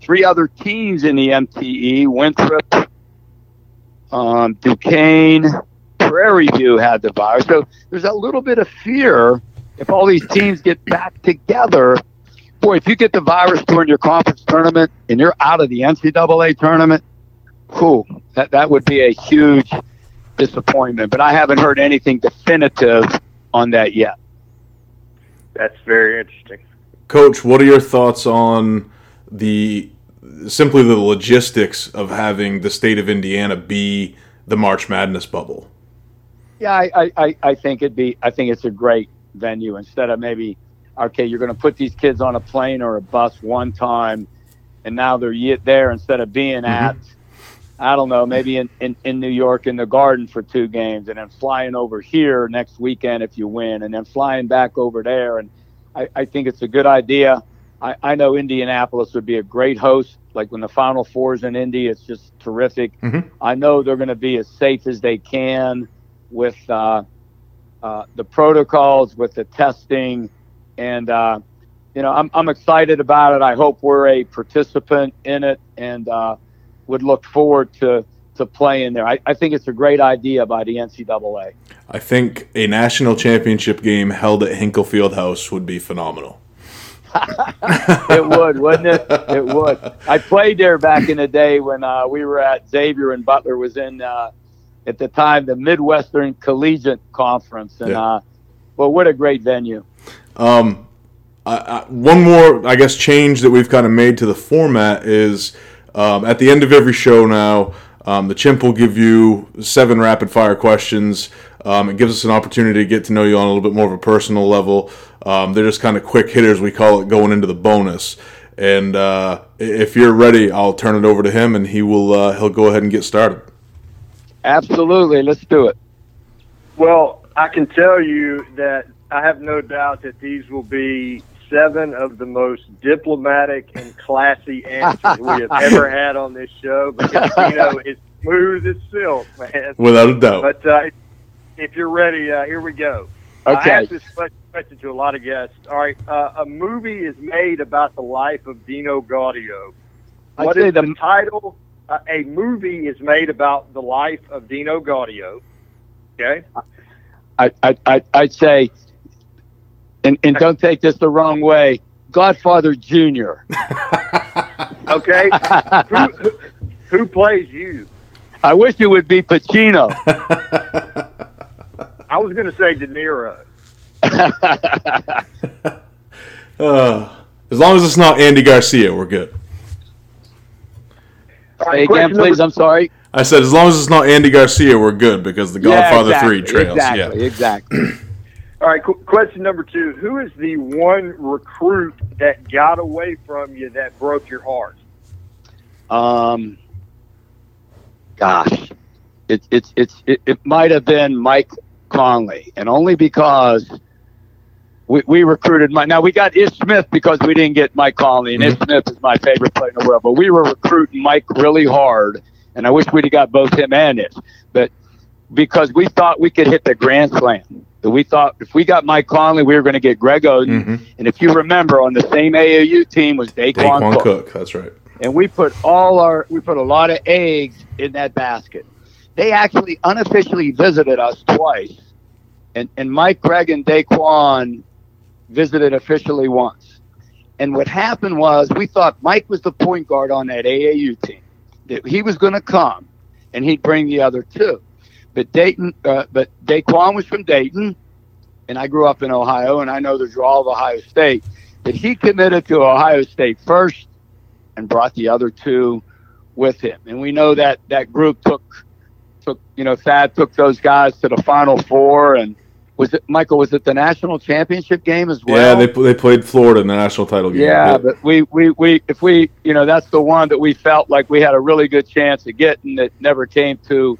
Three other teams in the MTE, Winthrop, um, Duquesne, Prairie View had the virus. So there's a little bit of fear if all these teams get back together, boy, if you get the virus during your conference tournament and you're out of the NCAA tournament, cool. That that would be a huge disappointment. But I haven't heard anything definitive on that yet. That's very interesting. Coach, what are your thoughts on the simply the logistics of having the state of Indiana be the March Madness bubble? Yeah, I, I, I think it'd be I think it's a great venue instead of maybe, okay, you're going to put these kids on a plane or a bus one time, and now they're yet there instead of being Mm-hmm. at, I don't know, maybe in, in, in New York in the Garden for two games, and then flying over here next weekend if you win, and then flying back over there. And I, I think it's a good idea. I, I know Indianapolis would be a great host. Like when the Final Four is in Indy, it's just terrific. Mhm. I know they're going to be as safe as they can with uh, uh, the protocols, with the testing, and uh, you know I'm I'm excited about it. I hope we're a participant in it, and uh, would look forward to to playing there. I, I think it's a great idea by the NCAA. I think a national championship game held at Hinkle Field House would be phenomenal. *laughs* it would, wouldn't it? It would. I played there back in the day when uh, we were at Xavier and Butler was in uh, at the time the Midwestern Collegiate Conference, and Yeah. uh, well, what a great venue. Um, I, I, one more, I guess, change that we've kind of made to the format is um, at the end of every show now, um, the chimp will give you seven rapid fire questions. Um, it gives us an opportunity to get to know you on a little bit more of a personal level. Um, they're just kind of quick hitters, we call it, going into the bonus. And uh, if you're ready, I'll turn it over to him, and he will uh, he'll go ahead and get started. Absolutely, let's do it. Well, I can tell you that I have no doubt that these will be seven of the most diplomatic and classy *laughs* answers we have ever had on this show because Dino is smooth as silk, man. Without a doubt. But uh, if you're ready, uh, here we go. Okay. I Okay. asked this question to a lot of guests. All right, uh, a movie is made about the life of Dino Gaudio. I'd is the, the- title? Uh, a movie is made about the life of Dino Gaudio. Okay. I, I, I, I'd say, and, and don't take this the wrong way, Godfather Junior. *laughs* Okay. *laughs* who, who, who plays you? I wish it would be Pacino. I was going to say De Niro. *laughs* Uh, as long as it's not Andy Garcia, we're good. All right, Say again, question please. number- I'm sorry. I said as long as it's not Andy Garcia, we're good because the Godfather yeah, exactly, Three trails. Exactly. Yeah. *clears throat* Exactly. All right. Qu- question number two: Who is the one recruit that got away from you that broke your heart? Um, gosh, it, it's it's it, it might have been Mike Conley, and only because we, we recruited Mike. Now we got Ish Smith because we didn't get Mike Conley, and Ish Smith is my favorite player in the world. But we were recruiting Mike really hard, and I wish we'd have got both him and Ish, but because we thought we could hit the grand slam. That we thought if we got Mike Conley, we were going to get Greg Oden. Mhm. And if you remember, on the same AAU team was Daquan, Daquan Cook Cook. That's right. and we put all our we put a lot of eggs in that basket. They actually unofficially visited us twice, and and Mike, Greg, and Daquan visited officially once. And what happened was we thought Mike was the point guard on that AAU team. That he was going to come, and he'd bring the other two. But Dayton, uh, but Daquan was from Dayton, and I grew up in Ohio, and I know the draw of Ohio State. That he committed to Ohio State first and brought the other two with him. And we know that that group took took you know Thad took those guys to the Final Four and was it Michael? Was it the national championship game as well? yeah, they they played Florida in the national title game. Yeah, but we, we, we if we you know that's the one that we felt like we had a really good chance of getting that never came to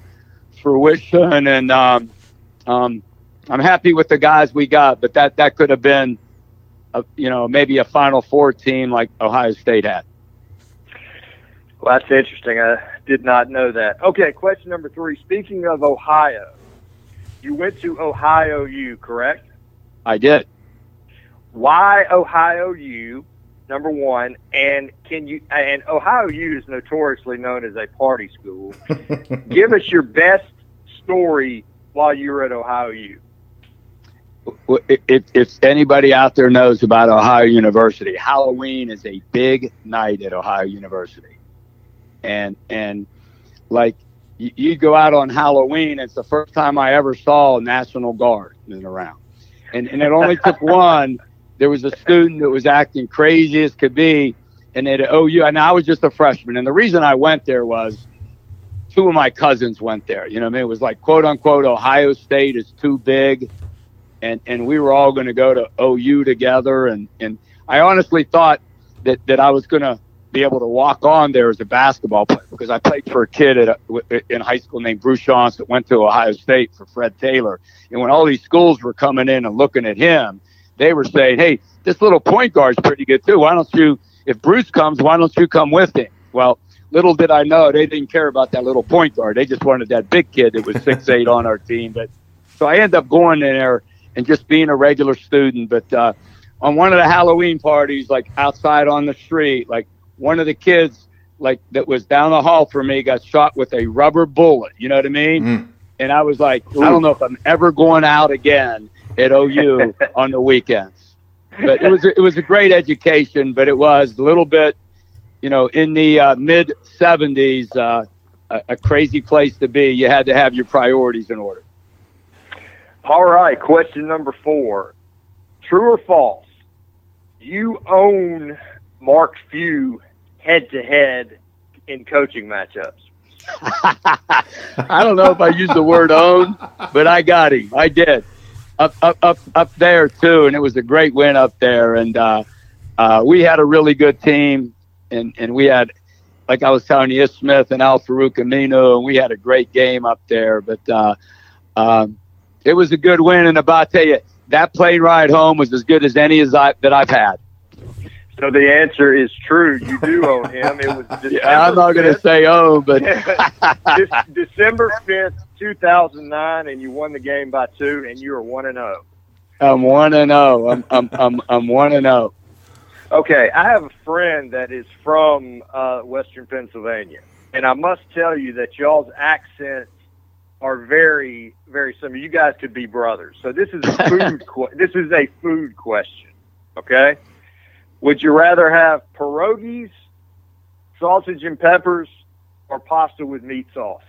fruition and um, um, I'm happy with the guys we got, but that that could have been a, you know maybe a Final Four team like Ohio State had. Well, that's interesting. I did not know that. Okay, question number three. Speaking of Ohio, you went to Ohio U, correct? I did. Why Ohio U? Number one, and can you? And Ohio U is notoriously known as a party school. *laughs* Give us your best story while you were at Ohio U. If, if- if anybody out there knows about Ohio University, Halloween is a big night at Ohio University, and and like you, you go out on Halloween, it's the first time I ever saw a National Guard in around, and and it only took *laughs* one. There was a student that was acting crazy as could be, and at oh, OU, and I was just a freshman, and the reason I went there was two of my cousins went there. You know, what I mean, it was like quote unquote Ohio State is too big and and we were all going to go to OU together, and and I honestly thought that that I was going to be able to walk on there as a basketball player because I played for a kid at a, in high school named Bruce Johnson that went to Ohio State for Fred Taylor. And when all these schools were coming in and looking at him, they were saying, "Hey, this little point guard's pretty good too. Why don't you, if Bruce comes, why don't you come with him?" Well, little did I know they didn't care about that little point guard. They just wanted that big kid that was *laughs* six eight on our team. But so I ended up going in there and just being a regular student. But uh, on one of the Halloween parties, like outside on the street, like one of the kids like that was down the hall from me got shot with a rubber bullet. You know what I mean? Mm. And I was like, Ooh. I don't know if I'm ever going out again at OU *laughs* on the weekends. But it was it was a great education, but it was a little bit you know, in the uh, mid 70s, uh, a, a, crazy place to be. You had to have your priorities in order. All right, question number four. True or false? You own Mark Few head to head in coaching matchups. *laughs* I don't know if I used the word own, but I got him. I did. Up, up, up, up there too, and it was a great win up there. And uh, uh, we had a really good team and and we had, like I was telling you, Smith and Al-Farouq Aminu, and we had a great game up there. But uh, um, it was a good win, and about I tell you, that plane ride home was as good as any as I, that I've had. So the answer is true. You do own him. It was *laughs* December yeah, I'm not going to say oh, but *laughs* December fifth, two thousand nine, and you won the game by two, and you are one and zero. Oh. I'm one and zero. Oh. I'm I'm I'm I'm one and zero. Okay, I have a friend that is from uh, Western Pennsylvania, and I must tell you that y'all's accents are very, very similar. You guys could be brothers. So this is a *laughs* food. que- this is a food question. Okay, would you rather have pierogies, sausage and peppers, or pasta with meat sauce?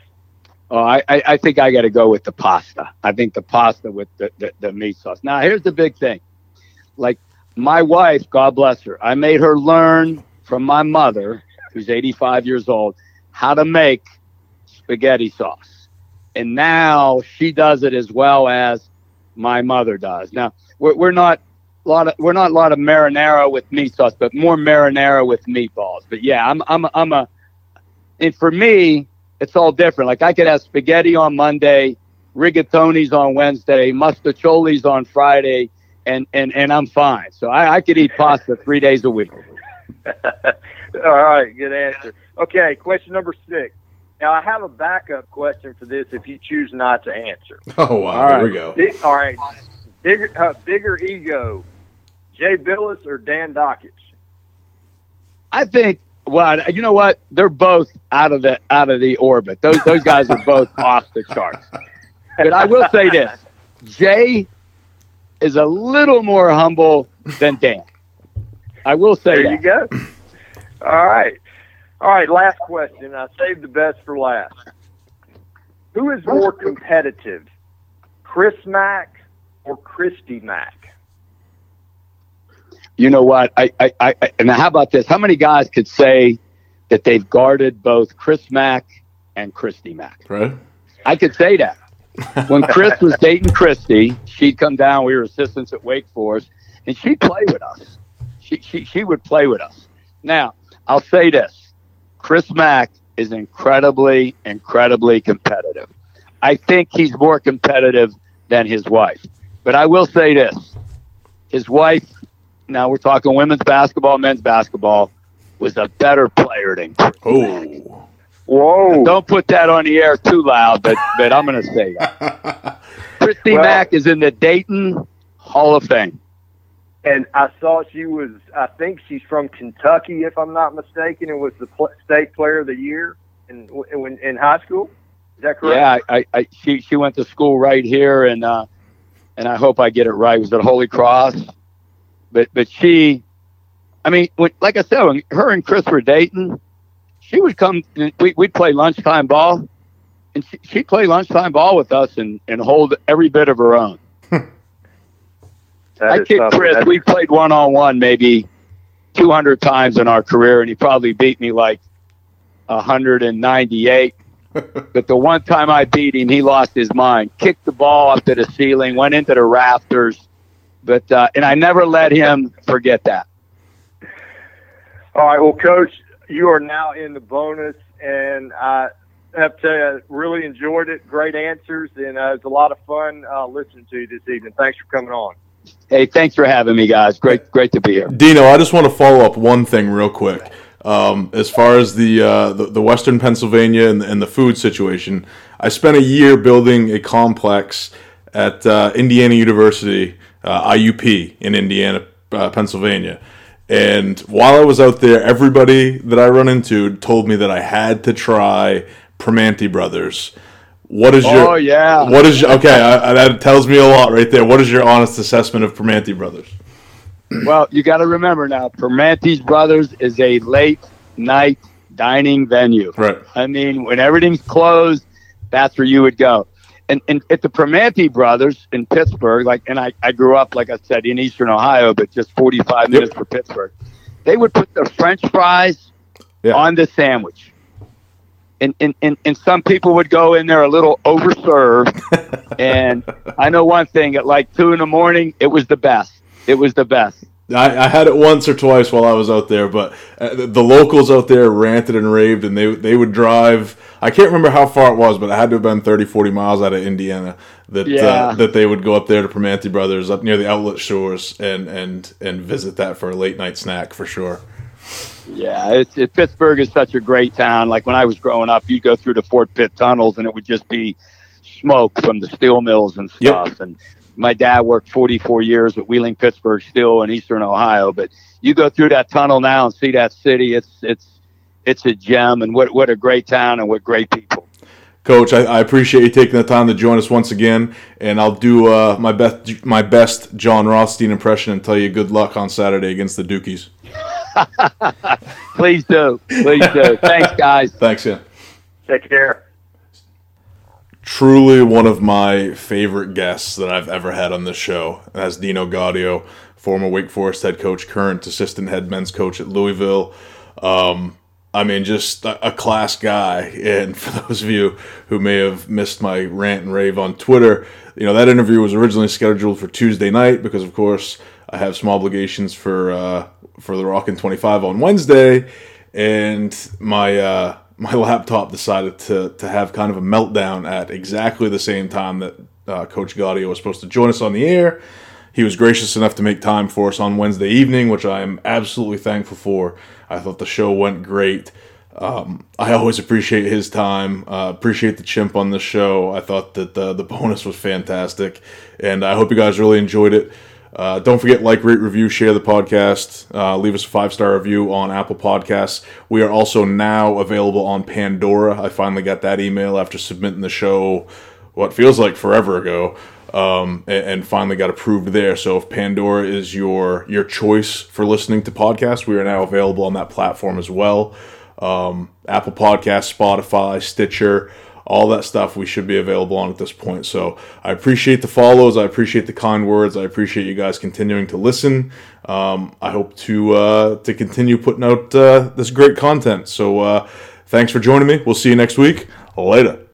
Oh, I, I think I got to go with the pasta. I think the pasta with the, the, the meat sauce. Now, here's the big thing. Like my wife, God bless her, I made her learn from my mother, who's 85 years old, how to make spaghetti sauce. And now she does it as well as my mother does. Now, we're, we're not a lot of we're not a lot of marinara with meat sauce, but more marinara with meatballs. But yeah, I'm I'm I'm a and for me, it's all different. Like I could have spaghetti on Monday, rigatonis on Wednesday, mustacholi's on Friday, and and and I'm fine. So I, I could eat pasta three days a week. *laughs* All right, good answer. Okay, question number six. Now I have a backup question for this if you choose not to answer. *laughs* Oh wow, all right. we go. all right, bigger uh, bigger ego, Jay Bilas or Dan Dakich? I think. Well, you know what? They're both out of the out of the orbit. Those those guys are both *laughs* off the charts. But I will say this: Jay is a little more humble than Dan. I will say there that. you go. All right. All right, last question. I saved the best for last. Who is more competitive, Chris Mack or Christi Mack? You know what? I, I, I, and how about this? How many guys could say that they've guarded both Chris Mack and Christi Mack? Right. I could say that when Chris was dating Christi, she'd come down. We were assistants at Wake Forest, and she'd play with us. She, she, she would play with us. Now, I'll say this Chris Mack is incredibly, incredibly competitive. I think he's more competitive than his wife. But I will say this his wife, now we're talking women's basketball, men's basketball, was a better player than Chris. Oh. Whoa! Don't put that on the air too loud, but but I'm going to say that. *laughs* Christi well, Mack is in the Dayton Hall of Fame. And I saw she was. I think she's from Kentucky, if I'm not mistaken, and was the pl- state player of the year in in, in high school. Is that correct? Yeah, I, I she she went to school right here, and uh, and I hope I get it right. Was it Holy Cross? But but she, I mean, when, like I said, when her and Chris were dating she would come. We, would play lunchtime ball, and she, she'd play lunchtime ball with us and, and hold every bit of her own. *laughs* I kid Chris. We played one on one maybe 200 times in our career, and he probably beat me like 198. *laughs* but the one time I beat him, he lost his mind, kicked the ball up to the ceiling, went into the rafters. But uh, and I never let him forget that. All right, well, Coach, you are now in the bonus, and I have to uh, really enjoyed it. Great answers, and uh, it's a lot of fun uh, listening to you this evening. Thanks for coming on. Hey, thanks for having me, guys. Great, great to be here. Dino, I just want to follow up one thing real quick. Um, as far as the, uh, the, the Western Pennsylvania and, and, the food situation, I spent a year building a complex at uh, Indiana University, uh, IUP in Indiana, uh, Pennsylvania. And while I was out there, everybody that I run into told me that I had to try Primanti Brothers. What is your? Oh yeah. What is your, okay? I, that tells me a lot right there. What is your honest assessment of Primanti Brothers? Well, you got to remember now, Primanti's Brothers is a late night dining venue. Right. I mean, when everything's closed, that's where you would go. And, and at the Primanti Brothers in Pittsburgh, like, and I, I grew up, like I said, in Eastern Ohio, but just 45 minutes from Pittsburgh. They would put the French fries yeah. on the sandwich and, and, and, and some people would go in there a little overserved. *laughs* and I know one thing at like two in the morning, it was the best. It was the best. I, I had it once or twice while I was out there, but uh, the, locals out there ranted and raved, and they they would drive. I can't remember how far it was, but it had to have been 30, 40 miles out of Indiana that uh, yeah. uh, that they would go up there to Primanti Brothers up near the outlet shores and and and visit that for a late night snack for sure. Yeah, it's, it, Pittsburgh is such a great town. Like when I was growing up, you'd go through the Fort Pitt tunnels and it would just be smoke from the steel mills and stuff. Yep. And my dad worked 44 years at Wheeling Pittsburgh Steel in Eastern Ohio. But you go through that tunnel now and see that city. It's it's it's a gem, and what what a great town and what great people. Coach, I, I, appreciate you taking the time to join us once again, and I'll do uh, my best my best Jon Rothstein impression and tell you good luck on Saturday against the Dukies. *laughs* Please do. Please do. *laughs* Thanks, guys. Thanks, yeah. Take care. Truly one of my favorite guests that I've ever had on this show. That's Dino Gaudio, former Wake Forest head coach, current assistant head men's coach at Louisville. Um, I mean, just a, class guy. And *laughs* for those of you who may have missed my rant and rave on Twitter, you know, that interview was originally scheduled for Tuesday night because, of course, I have some obligations for uh, for the Rockin' 25 on Wednesday, and my uh, my *laughs* laptop decided to to have kind of a meltdown at exactly the same time that uh, Coach Gaudio was supposed to join us on the air. He was gracious enough to make time for us on Wednesday evening, which I am absolutely thankful for. I thought the show went great. Um, I always appreciate his time. Uh, appreciate the chimp on the show. I thought that the, the bonus was fantastic, and I hope you guys really enjoyed it. Uh, don't forget, like, rate, review, share the podcast. Uh, leave us a five star review on Apple Podcasts. We are also now available on Pandora. I finally got that email after submitting the show, what feels like forever ago, um, and, and, finally got approved there. So if Pandora is your your choice for listening to podcasts, we are now available on that platform as well. Um, Apple Podcasts, Spotify, Stitcher all that stuff we should be available on at this point. So I appreciate the follows. I appreciate the kind words. I appreciate you guys continuing to listen. Um, I hope to uh, to continue putting out uh, this great content. So uh, thanks for joining me. We'll see you next week. Later.